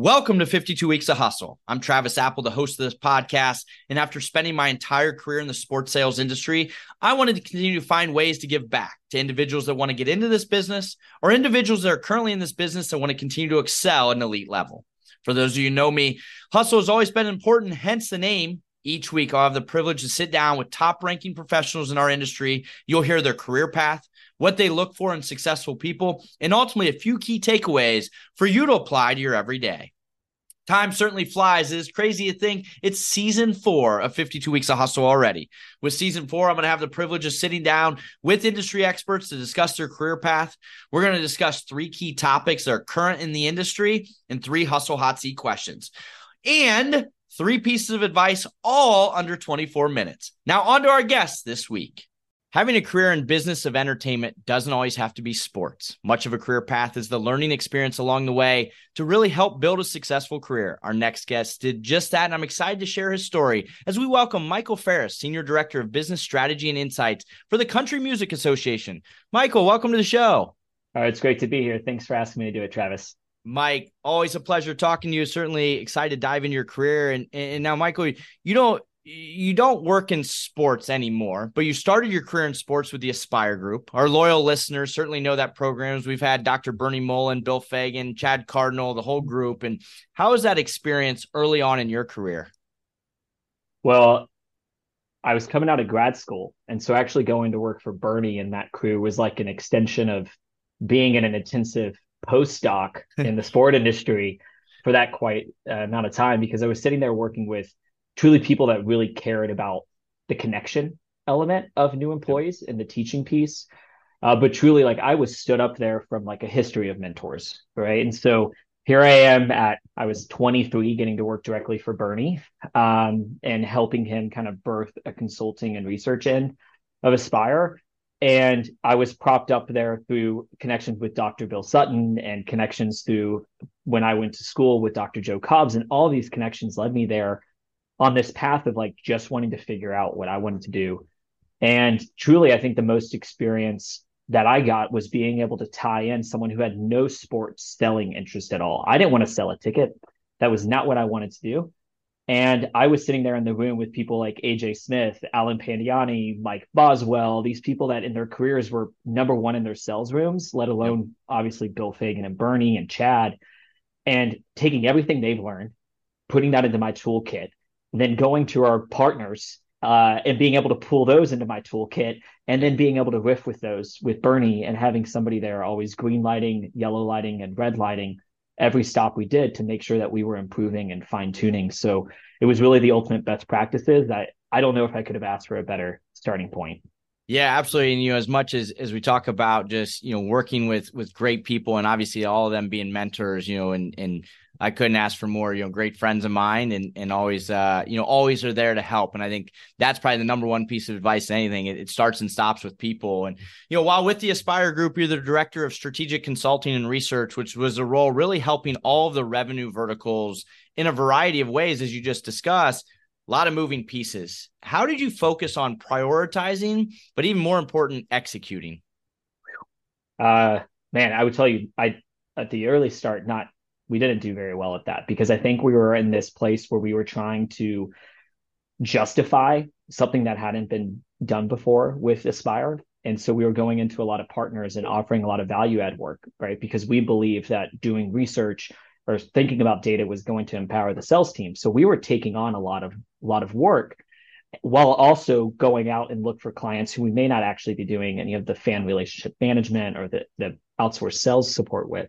Welcome to 52 Weeks of Hustle. I'm Travis Apple, the host of this podcast. And after spending my entire career in the sports sales industry, I wanted to continue to find ways to give back to individuals that want to get into this business or individuals that are currently in this business that want to continue to excel at an elite level. For those of you know me, hustle has always been important, hence the name. Each week, I'll have the privilege to sit down with top ranking professionals in our industry. You'll hear their career path, what they look for in successful people, and ultimately a few key takeaways for you to apply to your everyday. Time certainly flies. It is crazy to think it's season four of 52 Weeks of Hustle already. With season four, I'm going to have the privilege of sitting down with industry experts to discuss their career path. We're going to discuss three key topics that are current in the industry and three hustle hot seat questions. And three pieces of advice, all under 24 minutes. Now, on to our guests this week. Having a career in business of entertainment doesn't always have to be sports. Much of a career path is the learning experience along the way to really help build a successful career. Our next guest did just that, and I'm excited to share his story as we welcome Michael Farris, Senior Director of Business Strategy and Insights for the Country Music Association. Michael, welcome to the show. All right, it's great to be here. Thanks for asking me to do it, Travis. Mike, always a pleasure talking to you. Certainly excited to dive into your career. And, and now, Michael, you don't you don't work in sports anymore, but you started your career in sports with the Aspire Group. Our loyal listeners certainly know that programs. We've had Dr. Bernie Mullin, Bill Fagan, Chad Cardinal, the whole group. And how was that experience early on in your career? Well, I was coming out of grad school. And so actually going to work for Bernie and that crew was like an extension of being in an intensive postdoc in the sport industry for that quite uh, amount of time because I was sitting there working with truly people that really cared about the connection element of new employees and the teaching piece. Uh, but truly, like I was stood up there from like a history of mentors, right? And so here I am at I was 23, getting to work directly for Bernie, um, and helping him kind of birth a consulting and research end of Aspire. And I was propped up there through connections with Dr. Bill Sutton and connections through when I went to school with Dr. Joe Cobbs, and all these connections led me there on this path of like just wanting to figure out what I wanted to do. And truly, I think the most experience that I got was being able to tie in someone who had no sports selling interest at all. I didn't want to sell a ticket. That was not what I wanted to do. And I was sitting there in the room with people like AJ Smith, Alan Pandiani, Mike Boswell, these people that in their careers were number one in their sales rooms, let alone obviously Bill Fagan and Bernie and Chad, and taking everything they've learned, putting that into my toolkit, then going to our partners uh, and being able to pull those into my toolkit and then being able to riff with those with Bernie and having somebody there always green lighting, yellow lighting, and red lighting every stop we did to make sure that we were improving and fine tuning. So it was really the ultimate best practices that I don't know if I could have asked for a better starting point. Yeah, absolutely. And you know, as much as as we talk about just you know working with with great people, and obviously all of them being mentors, you know, and and I couldn't ask for more. You know, great friends of mine, and and always uh you know always are there to help. And I think that's probably the number one piece of advice. anything, it, it starts and stops with people. And you know, while with the Aspire Group, you're the director of strategic consulting and research, which was a role really helping all of the revenue verticals in a variety of ways, as you just discussed a lot of moving pieces. How did you focus on prioritizing, but even more important, executing? Uh, man, I would tell you, I at the early start, not we didn't do very well at that because I think we were in this place where we were trying to justify something that hadn't been done before with Aspire. And so we were going into a lot of partners and offering a lot of value add work, right? Because we believe that doing research or thinking about data was going to empower the sales team. So we were taking on a lot of a lot of work while also going out and look for clients who we may not actually be doing any of the fan relationship management or the, the outsourced sales support with.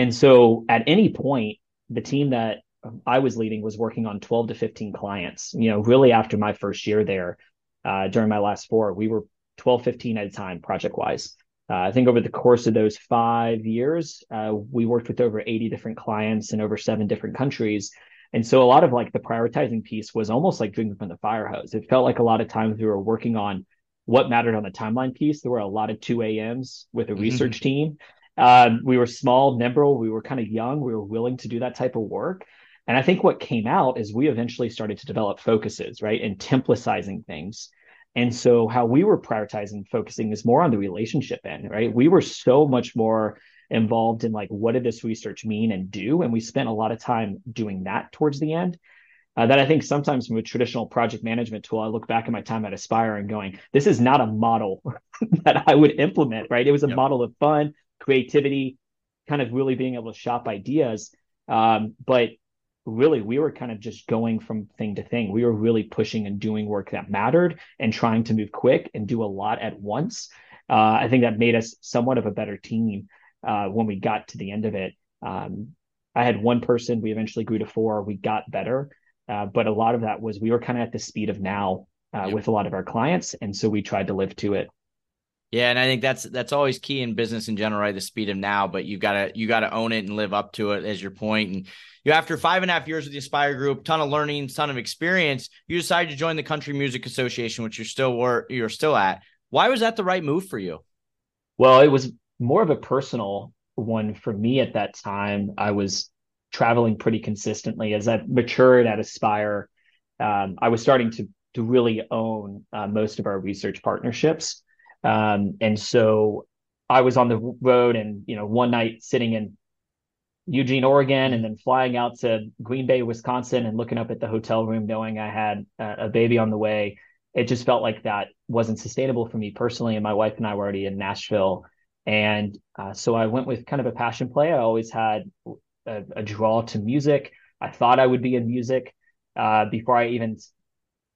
And so at any point, the team that I was leading was working on 12 to 15 clients. You know, really after my first year there, uh, during my last four, we were 12, 15 at a time project wise. Uh, I think over the course of those five years, uh, we worked with over 80 different clients in over seven different countries. And so a lot of like the prioritizing piece was almost like drinking from the fire hose. It felt like a lot of times we were working on what mattered on the timeline piece. There were a lot of 2 a.m.s with a mm-hmm. research team. Um, we were small, nimble, we were kind of young, we were willing to do that type of work. And I think what came out is we eventually started to develop focuses, right? And templatizing things and so how we were prioritizing focusing is more on the relationship end, right? We were so much more involved in like what did this research mean and do and we spent a lot of time doing that towards the end uh, that i think sometimes from a traditional project management tool i look back at my time at aspire and going this is not a model that i would implement right it was a yep. model of fun creativity kind of really being able to shop ideas um, but really we were kind of just going from thing to thing we were really pushing and doing work that mattered and trying to move quick and do a lot at once uh, i think that made us somewhat of a better team uh, when we got to the end of it. Um, I had one person, we eventually grew to four, we got better. Uh, but a lot of that was we were kind of at the speed of now uh, yep. with a lot of our clients. And so we tried to live to it. Yeah, and I think that's that's always key in business in general, right? The speed of now, but you gotta you gotta own it and live up to it as your point. And you after five and a half years with the Aspire Group, ton of learning, ton of experience, you decided to join the Country Music Association, which you're still were you're still at. Why was that the right move for you? Well, it was more of a personal one for me at that time. I was traveling pretty consistently as I matured at Aspire. Um, I was starting to to really own uh, most of our research partnerships, um, and so I was on the road. And you know, one night sitting in Eugene, Oregon, and then flying out to Green Bay, Wisconsin, and looking up at the hotel room, knowing I had a, a baby on the way. It just felt like that wasn't sustainable for me personally, and my wife and I were already in Nashville and uh, so I went with kind of a passion play. I always had a, a draw to music. I thought I would be in music uh, before I even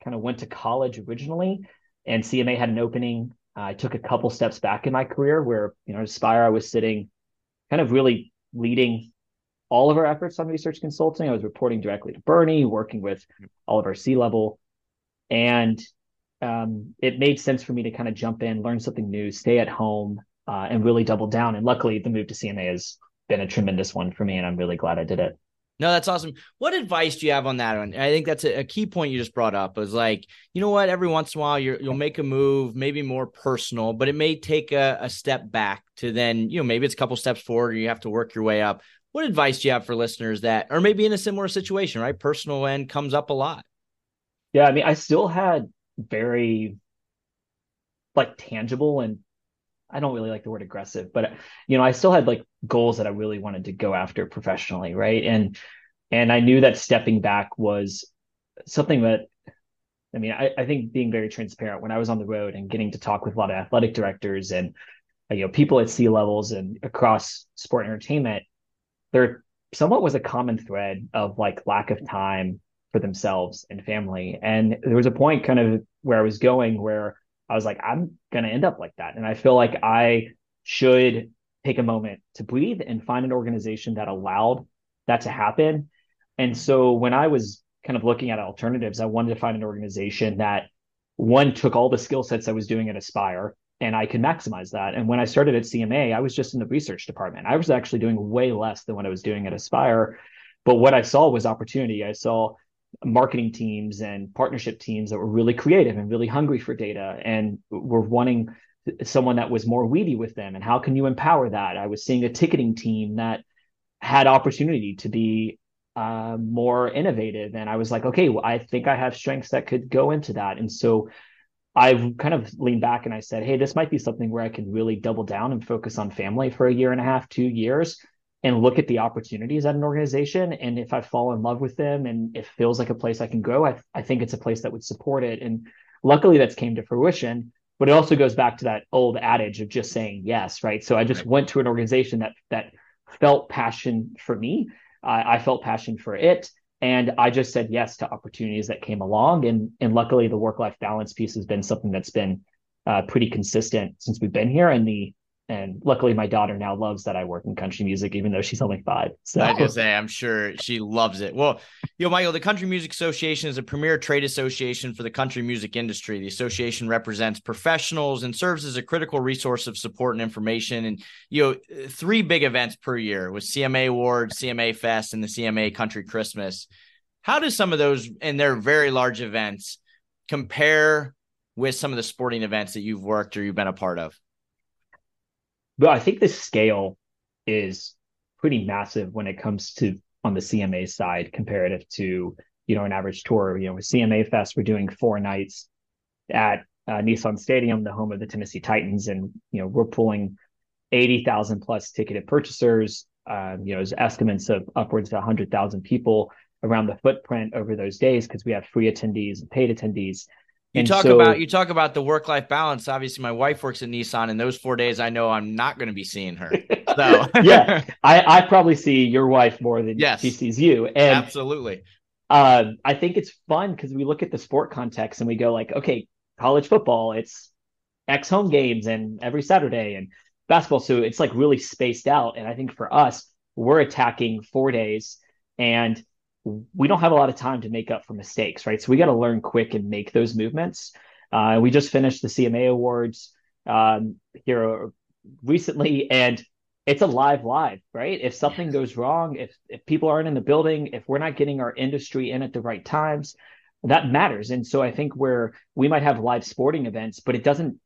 kind of went to college originally. And CMA had an opening. I took a couple steps back in my career where, you know, Aspire, I was sitting kind of really leading all of our efforts on research consulting. I was reporting directly to Bernie, working with all of our C level. And um, it made sense for me to kind of jump in, learn something new, stay at home, uh, and really double down. And luckily, the move to CMA has been a tremendous one for me, and I'm really glad I did it. No, that's awesome. What advice do you have on that one? I think that's a, a key point you just brought up. Is like, you know what? Every once in a while, you will make a move, maybe more personal, but it may take a, a step back to then, you know, maybe it's a couple steps forward, or you have to work your way up. What advice do you have for listeners that, or maybe in a similar situation, right? Personal end comes up a lot. Yeah, I mean, I still had very like tangible and I don't really like the word aggressive, but you know, I still had like goals that I really wanted to go after professionally, right? And and I knew that stepping back was something that I mean, I, I think being very transparent when I was on the road and getting to talk with a lot of athletic directors and you know people at C levels and across sport entertainment, there somewhat was a common thread of like lack of time for themselves and family. And there was a point kind of where I was going where I was like, I'm going to end up like that. And I feel like I should take a moment to breathe and find an organization that allowed that to happen. And so when I was kind of looking at alternatives, I wanted to find an organization that one took all the skill sets I was doing at Aspire and I could maximize that. And when I started at CMA, I was just in the research department. I was actually doing way less than what I was doing at Aspire. But what I saw was opportunity. I saw marketing teams and partnership teams that were really creative and really hungry for data and were wanting someone that was more weedy with them. And how can you empower that? I was seeing a ticketing team that had opportunity to be uh, more innovative. And i was like okay well, i think i have strengths that could go into that. And so i've kind of leaned back and i said hey this might be something where i can really double down and focus on family for a year and a half two years and look at the opportunities at an organization. And if I fall in love with them and it feels like a place I can grow, I, I think it's a place that would support it. And luckily that's came to fruition. But it also goes back to that old adage of just saying yes, right? So I just right. went to an organization that that felt passion for me. I felt passion for it. And I just said yes to opportunities that came along. And and luckily the work-life balance piece has been something that's been uh, pretty consistent since we've been here. And the and luckily my daughter now loves that I work in country music, even though she's only five. So I was say, I'm sure she loves it. Well, you know, Michael, the Country Music Association is a premier trade association for the country music industry. The association represents professionals and serves as a critical resource of support and information. And you know, three big events per year with CMA Awards, CMA Fest, and the CMA Country Christmas. How do some of those and their very large events compare with some of the sporting events that you've worked or you've been a part of? But I think the scale is pretty massive when it comes to on the CMA side comparative to you know an average tour. You know, with CMA Fest, we're doing four nights at uh, Nissan Stadium, the home of the Tennessee Titans, and you know we're pulling 80,000 plus ticketed purchasers. Um, you know, there's estimates of upwards of 100,000 people around the footprint over those days because we have free attendees and paid attendees. You and talk so, about you talk about the work life balance. Obviously, my wife works at Nissan, and those four days, I know I'm not going to be seeing her. So yeah, I, I probably see your wife more than yes, she sees you. And absolutely. Uh, I think it's fun because we look at the sport context and we go like, okay, college football, it's X home games and every Saturday and basketball. So it's like really spaced out. And I think for us, we're attacking four days and we don't have a lot of time to make up for mistakes, right? So we got to learn quick and make those movements. Uh, we just finished the CMA Awards um, here recently, and it's a live live, right? If something goes wrong, if if people aren't in the building, if we're not getting our industry in at the right times, that matters. And so I think where we might have live sporting events, but it doesn't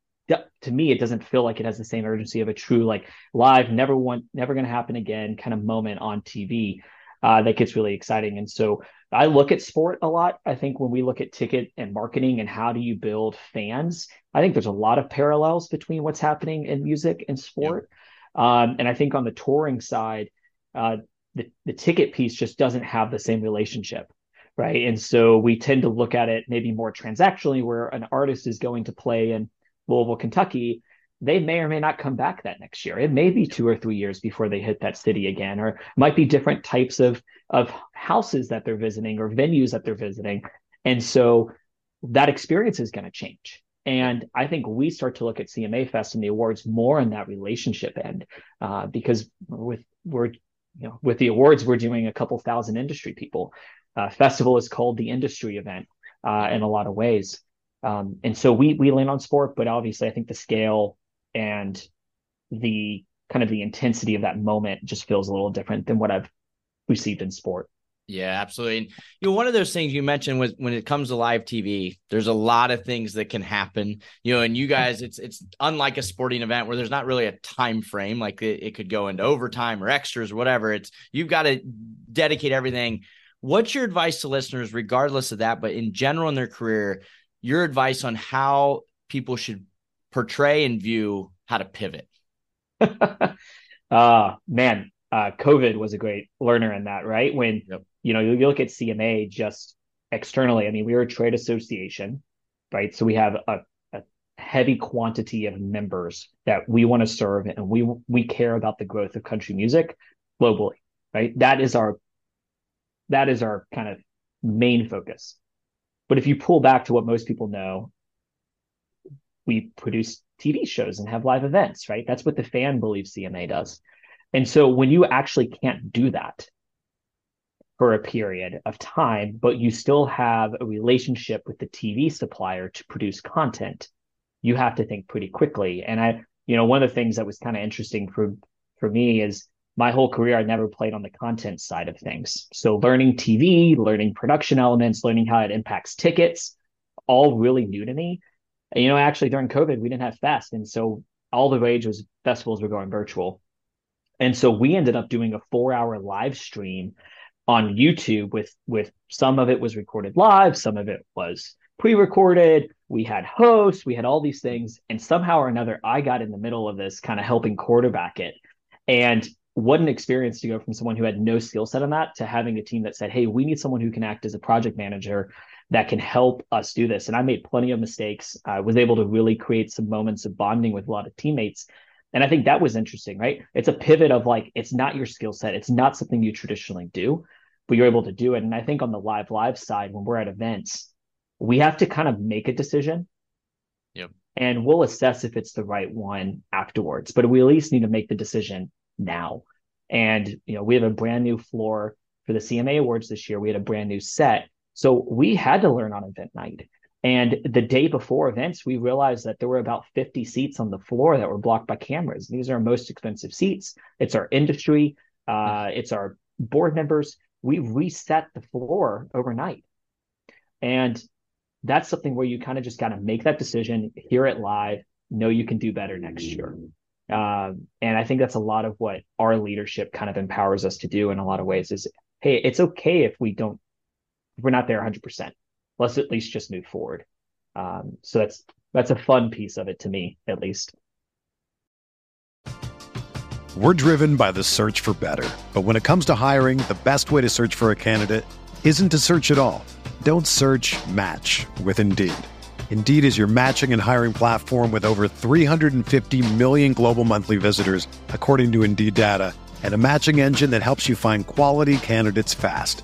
to me it doesn't feel like it has the same urgency of a true like live never want never going to happen again kind of moment on tv uh, that gets really exciting. And so i look at sport a lot. I think when we look at ticket and marketing and how do you build fans i think there's a lot of parallels between what's happening in music and sport. Yep. um, and i think on the touring side uh, the, the ticket piece just doesn't have the same relationship right? And so we tend to look at it maybe more transactionally where an artist is going to play in Louisville, Kentucky, they may or may not come back that next year. It may be two or three years before they hit that city again, or might be different types of of houses that they're visiting or venues that they're visiting. And so that experience is going to change. And I think we start to look at CMA Fest and the awards more in that relationship end, uh, because with we're you know with the awards we're doing a couple thousand industry people. Uh, festival is called the industry event uh, in a lot of ways. Um, and so we we lean on sport, but obviously I think the scale and the kind of the intensity of that moment just feels a little different than what I've received in sport. Yeah, absolutely. And you know, one of those things you mentioned was when it comes to live TV, there's a lot of things that can happen. You know, and you guys, it's it's unlike a sporting event where there's not really a time frame, like it, it could go into overtime or extras or whatever. It's you've got to dedicate everything. What's your advice to listeners, regardless of that, but in general in their career, your advice on how people should portray and view how to pivot. uh man, uh COVID was a great learner in that, right? When yep. you know, you, look at CMA just externally, I mean, we are a trade association, right? So we have a, a heavy quantity of members that we want to serve and we we care about the growth of country music globally, right? That is our that is our kind of main focus. But if you pull back to what most people know, we produce TV shows and have live events, right? That's what the fan believes CMA does. And so when you actually can't do that for a period of time, but you still have a relationship with the TV supplier to produce content, you have to think pretty quickly. And I, you know, one of the things that was kind of interesting for for me is my whole career, I never played on the content side of things. So learning TV, learning production elements, learning how it impacts tickets, all really new to me. You know, actually during COVID, we didn't have Fest. And so all the rage was festivals were going virtual. And so we ended up doing a four hour live stream on YouTube with with some of it was recorded live, some of it was pre-recorded. We had hosts, we had all these things, and somehow or another, I got in the middle of this, kind of helping quarterback it. And what an experience to go from someone who had no skill set on that to having a team that said, Hey, we need someone who can act as a project manager that can help us do this. And I made plenty of mistakes. I was able to really create some moments of bonding with a lot of teammates. And I think that was interesting, right? It's a pivot of like, it's not your skill set. It's not something you traditionally do, but you're able to do it. And I think on the live live side, when we're at events, we have to kind of make a decision. Yep. And we'll assess if it's the right one afterwards. But we at least need to make the decision now. And you know, we have a brand new floor for the CMA Awards this year. We had a brand new set. So we had to learn on event night. And the day before events, we realized that there were about 50 seats on the floor that were blocked by cameras. These are our most expensive seats. It's our industry, uh, it's our board members. We reset the floor overnight. And that's something where you kind of just got to make that decision, hear it live, know you can do better next year. Um, and I think that's a lot of what our leadership kind of empowers us to do in a lot of ways is, hey, it's okay if we don't, if we're not there 100%. Let's at least just move forward. Um, so that's that's a fun piece of it to me, at least. We're driven by the search for better. But when it comes to hiring, the best way to search for a candidate isn't to search at all. Don't search match with Indeed. Indeed is your matching and hiring platform with over 350 million global monthly visitors, according to Indeed data, and a matching engine that helps you find quality candidates fast.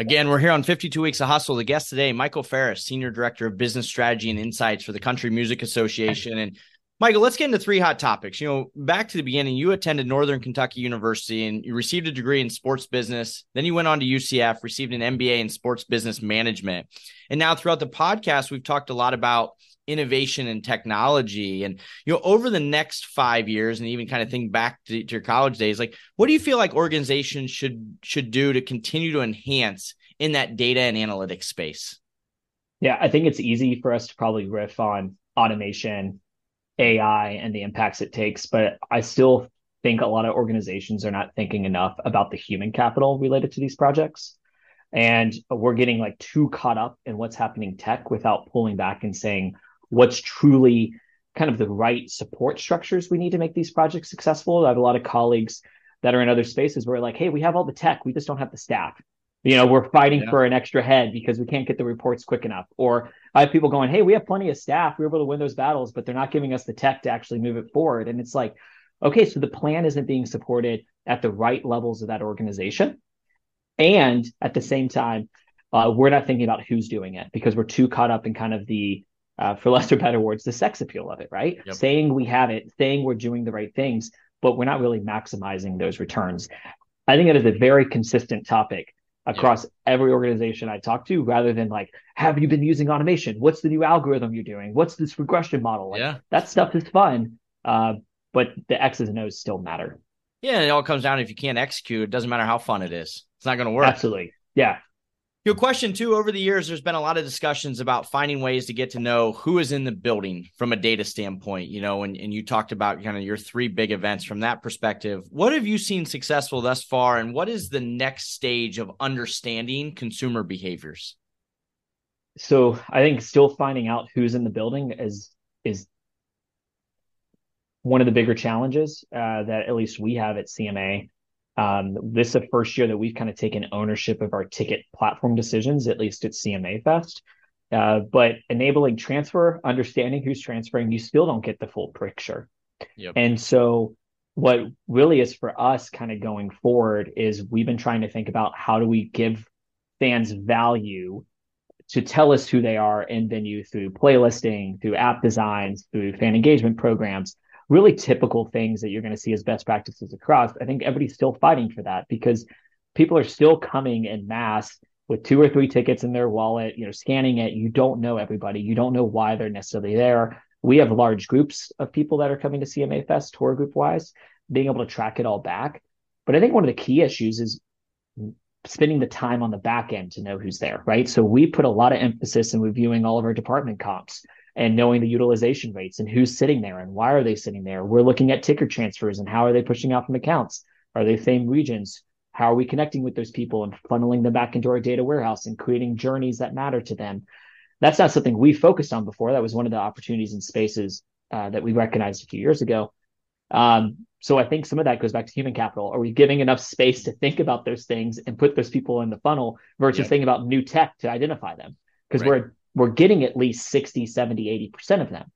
Again, we're here on 52 Weeks of Hustle. The guest today, Michael Farris, Senior Director of Business Strategy and Insights for the Country Music Association. And Michael, let's get into three hot topics. You know, back to the beginning, you attended Northern Kentucky University and you received a degree in sports business. Then you went on to UCF, received an MBA in sports business management. And now throughout the podcast, we've talked a lot about innovation and technology. And you know over the next five years and even kind of think back to, to, your college days like what do you feel like organizations should should do to continue to enhance in that data and analytics space? Yeah i think it's easy for us to probably riff on automation ai and the impacts it takes but i still think a lot of organizations are not thinking enough about the human capital related to these projects. And we're getting like too caught up in what's happening tech without pulling back and saying what's truly kind of the right support structures we need to make these projects successful. I have a lot of colleagues that are in other spaces where like, hey, we have all the tech, we just don't have the staff. You know, we're fighting yeah. for an extra head because we can't get the reports quick enough. Or I have people going, hey, we have plenty of staff, we're able to win those battles, but they're not giving us the tech to actually move it forward. And it's like, okay, so the plan isn't being supported at the right levels of that organization. And at the same time, uh, we're not thinking about who's doing it because we're too caught up in kind of the uh, for lesser better words, the sex appeal of it, right? Yep. Saying we have it, saying we're doing the right things, but we're not really maximizing those returns. I think it is a very consistent topic across yep. every organization I talk to, rather than like, have you been using automation? What's the new algorithm you're doing? What's this regression model? Like, yeah. That stuff is fun, uh, but the X's and O's still matter. Yeah, it all comes down if you can't execute, it doesn't matter how fun it is. It's not going to work. Absolutely. Yeah. Your question too, over the years, there's been a lot of discussions about finding ways to get to know who is in the building from a data standpoint, you know, and, and you talked about kind of your three big events from that perspective. What have you seen successful thus far? And what is the next stage of understanding consumer behaviors? So I think still finding out who's in the building is is one of the bigger challenges uh, that at least we have at CMA. Um, this is the first year that we've kind of taken ownership of our ticket platform decisions, at least at CMA Fest. Uh, but enabling transfer, understanding who's transferring, you still don't get the full picture. Yep. And so, what really is for us kind of going forward is we've been trying to think about how do we give fans value to tell us who they are in venue through playlisting, through app designs, through fan engagement programs really typical things that you're going to see as best practices across. I think everybody's still fighting for that because people are still coming in mass with two or three tickets in their wallet, you know, scanning it. You don't know everybody. You don't know why they're necessarily there. We have large groups of people that are coming to CMA Fest tour group wise, being able to track it all back. But I think one of the key issues is spending the time on the back end to know who's there, right? So we put a lot of emphasis in reviewing all of our department comps and knowing the utilization rates and who's sitting there and why are they sitting there. We're looking at ticker transfers and how are they pushing out from accounts? Are they same regions? How are we connecting with those people and funneling them back into our data warehouse and creating journeys that matter to them? That's not something we focused on before. That was one of the opportunities and spaces uh, that we recognized a few years ago. Um, so I think some of that goes back to human capital. Are we giving enough space to think about those things and put those people in the funnel versus thinking about new tech to identify them? Because right. we're we're getting at least 60, 70, 80% of them.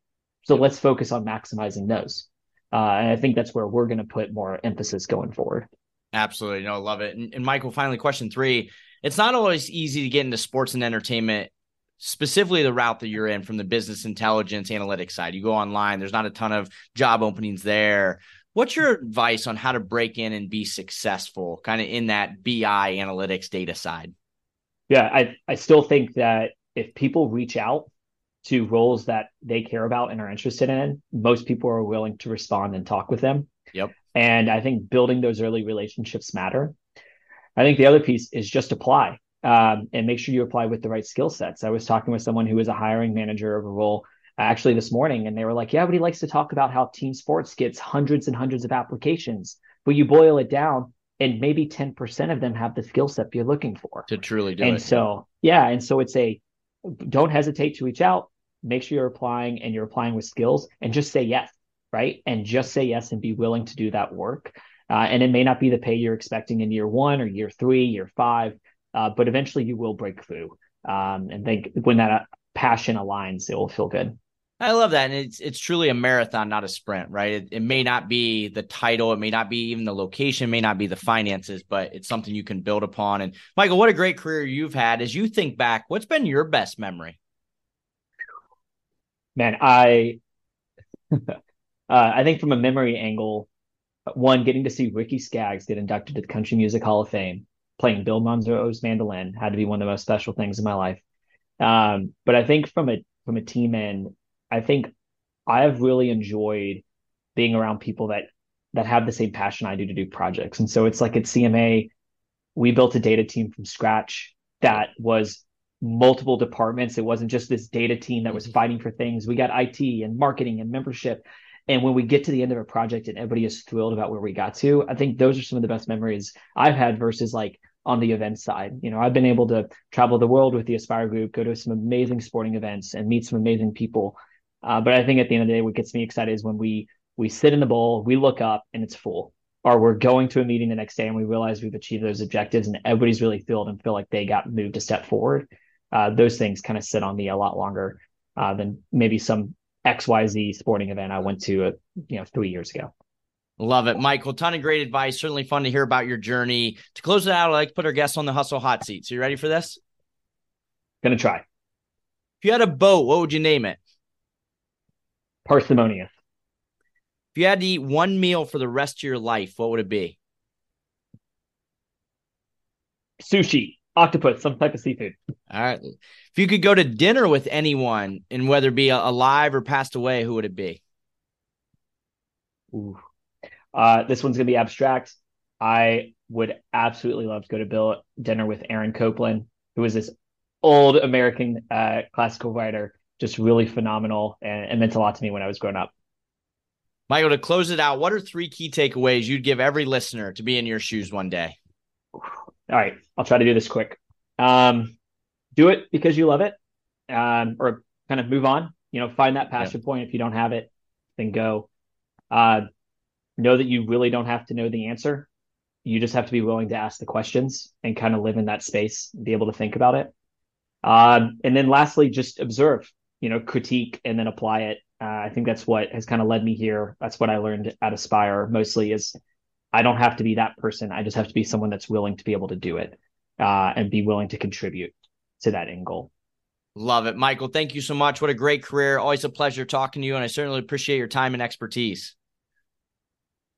So let's focus on maximizing those. Uh, and I think that's where we're going to put more emphasis going forward. Absolutely. No, I love it. And, and Michael, finally, question three. It's not always easy to get into sports and entertainment specifically the route that you're in from the business intelligence analytics side. You go online, there's not a ton of job openings there. What's your advice on how to break in and be successful kind of in that BI analytics data side? Yeah, I, I still think that if people reach out to roles that they care about and are interested in, most people are willing to respond and talk with them. Yep. And I think building those early relationships matter. I think the other piece is just apply um, and make sure you apply with the right skill sets. I was talking with someone who was a hiring manager of a role actually this morning, and they were like, "Yeah, but he likes to talk about how team sports gets hundreds and hundreds of applications, but you boil it down, and maybe ten percent of them have the skill set you're looking for to truly do and it." And so, yeah, and so it's a don't hesitate to reach out. Make sure you're applying and you're applying with skills, and just say yes, right? And just say yes and be willing to do that work. Uh, and it may not be the pay you're expecting in year one or year three, year five, uh, but eventually you will break through. Um, and think when that passion aligns, it will feel good. I love that. And it's it's truly a marathon, not a sprint, right? It, it, may not be the title, it may not be even the location, may not be the finances, but it's something you can build upon. And Michael, what a great career you've had. As you think back, what's been your best memory? Man, I uh, I think from a memory angle, one getting to see Ricky Skaggs get inducted to the Country Music Hall of Fame, playing Bill Monroe's mandolin had to be one of the most special things in my life. Um, but I think from a from a team end, I think I have really enjoyed being around people that that have the same passion I do to do projects. And so it's like at CMA, we built a data team from scratch that was multiple departments. It wasn't just this data team that was mm-hmm. fighting for things. We got IT and marketing and membership. And when we get to the end of a project and everybody is thrilled about where we got to, I think those are some of the best memories I've had versus like on the event side. You know, I've been able to travel the world with the Aspire Group, go to some amazing sporting events and meet some amazing people. Uh, but I think at the end of the day, what gets me excited is when we we sit in the bowl, we look up and it's full, or we're going to a meeting the next day and we realize we've achieved those objectives and everybody's really filled and feel like they got moved a step forward. Uh, those things kind of sit on me a lot longer uh, than maybe some XYZ sporting event I went to, uh, you know, three years ago. Love it, Michael. Ton of great advice. Certainly fun to hear about your journey. To close it out, I'd like to put our guests on the hustle hot seat. So you ready for this? Gonna try. If you had a boat, what would you name it? Parsimonious. If you had to eat one meal for the rest of your life, what would it be? Sushi, octopus, some type of seafood. All right. If you could go to dinner with anyone, and whether it be alive or passed away, who would it be? Ooh. Uh, this one's going to be abstract. I would absolutely love to go to Bill dinner with Aaron Copland, who is this old American uh, classical writer, just really phenomenal and, and meant a lot to me when I was growing up. Michael, to close it out, what are three key takeaways you'd give every listener to be in your shoes one day? All right, I'll try to do this quick. Um, do it because you love it, um, or kind of move on. You know, find that passion yeah. point. If you don't have it, then go. Uh, know that you really don't have to know the answer. You just have to be willing to ask the questions and kind of live in that space, be able to think about it. Um, and then lastly, just observe, you know, critique and then apply it. Uh, I think that's what has kind of led me here. That's what I learned at Aspire mostly is I don't have to be that person. I just have to be someone that's willing to be able to do it uh, and be willing to contribute to that end goal. Love it. Michael, thank you so much. What a great career. Always a pleasure talking to you. And I certainly appreciate your time and expertise.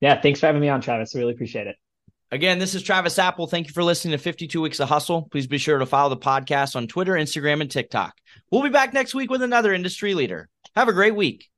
Yeah, thanks for having me on, Travis. I really appreciate it. Again, this is Travis Apple. Thank you for listening to 52 Weeks of Hustle. Please be sure to follow the podcast on Twitter, Instagram, and TikTok. We'll be back next week with another industry leader. Have a great week.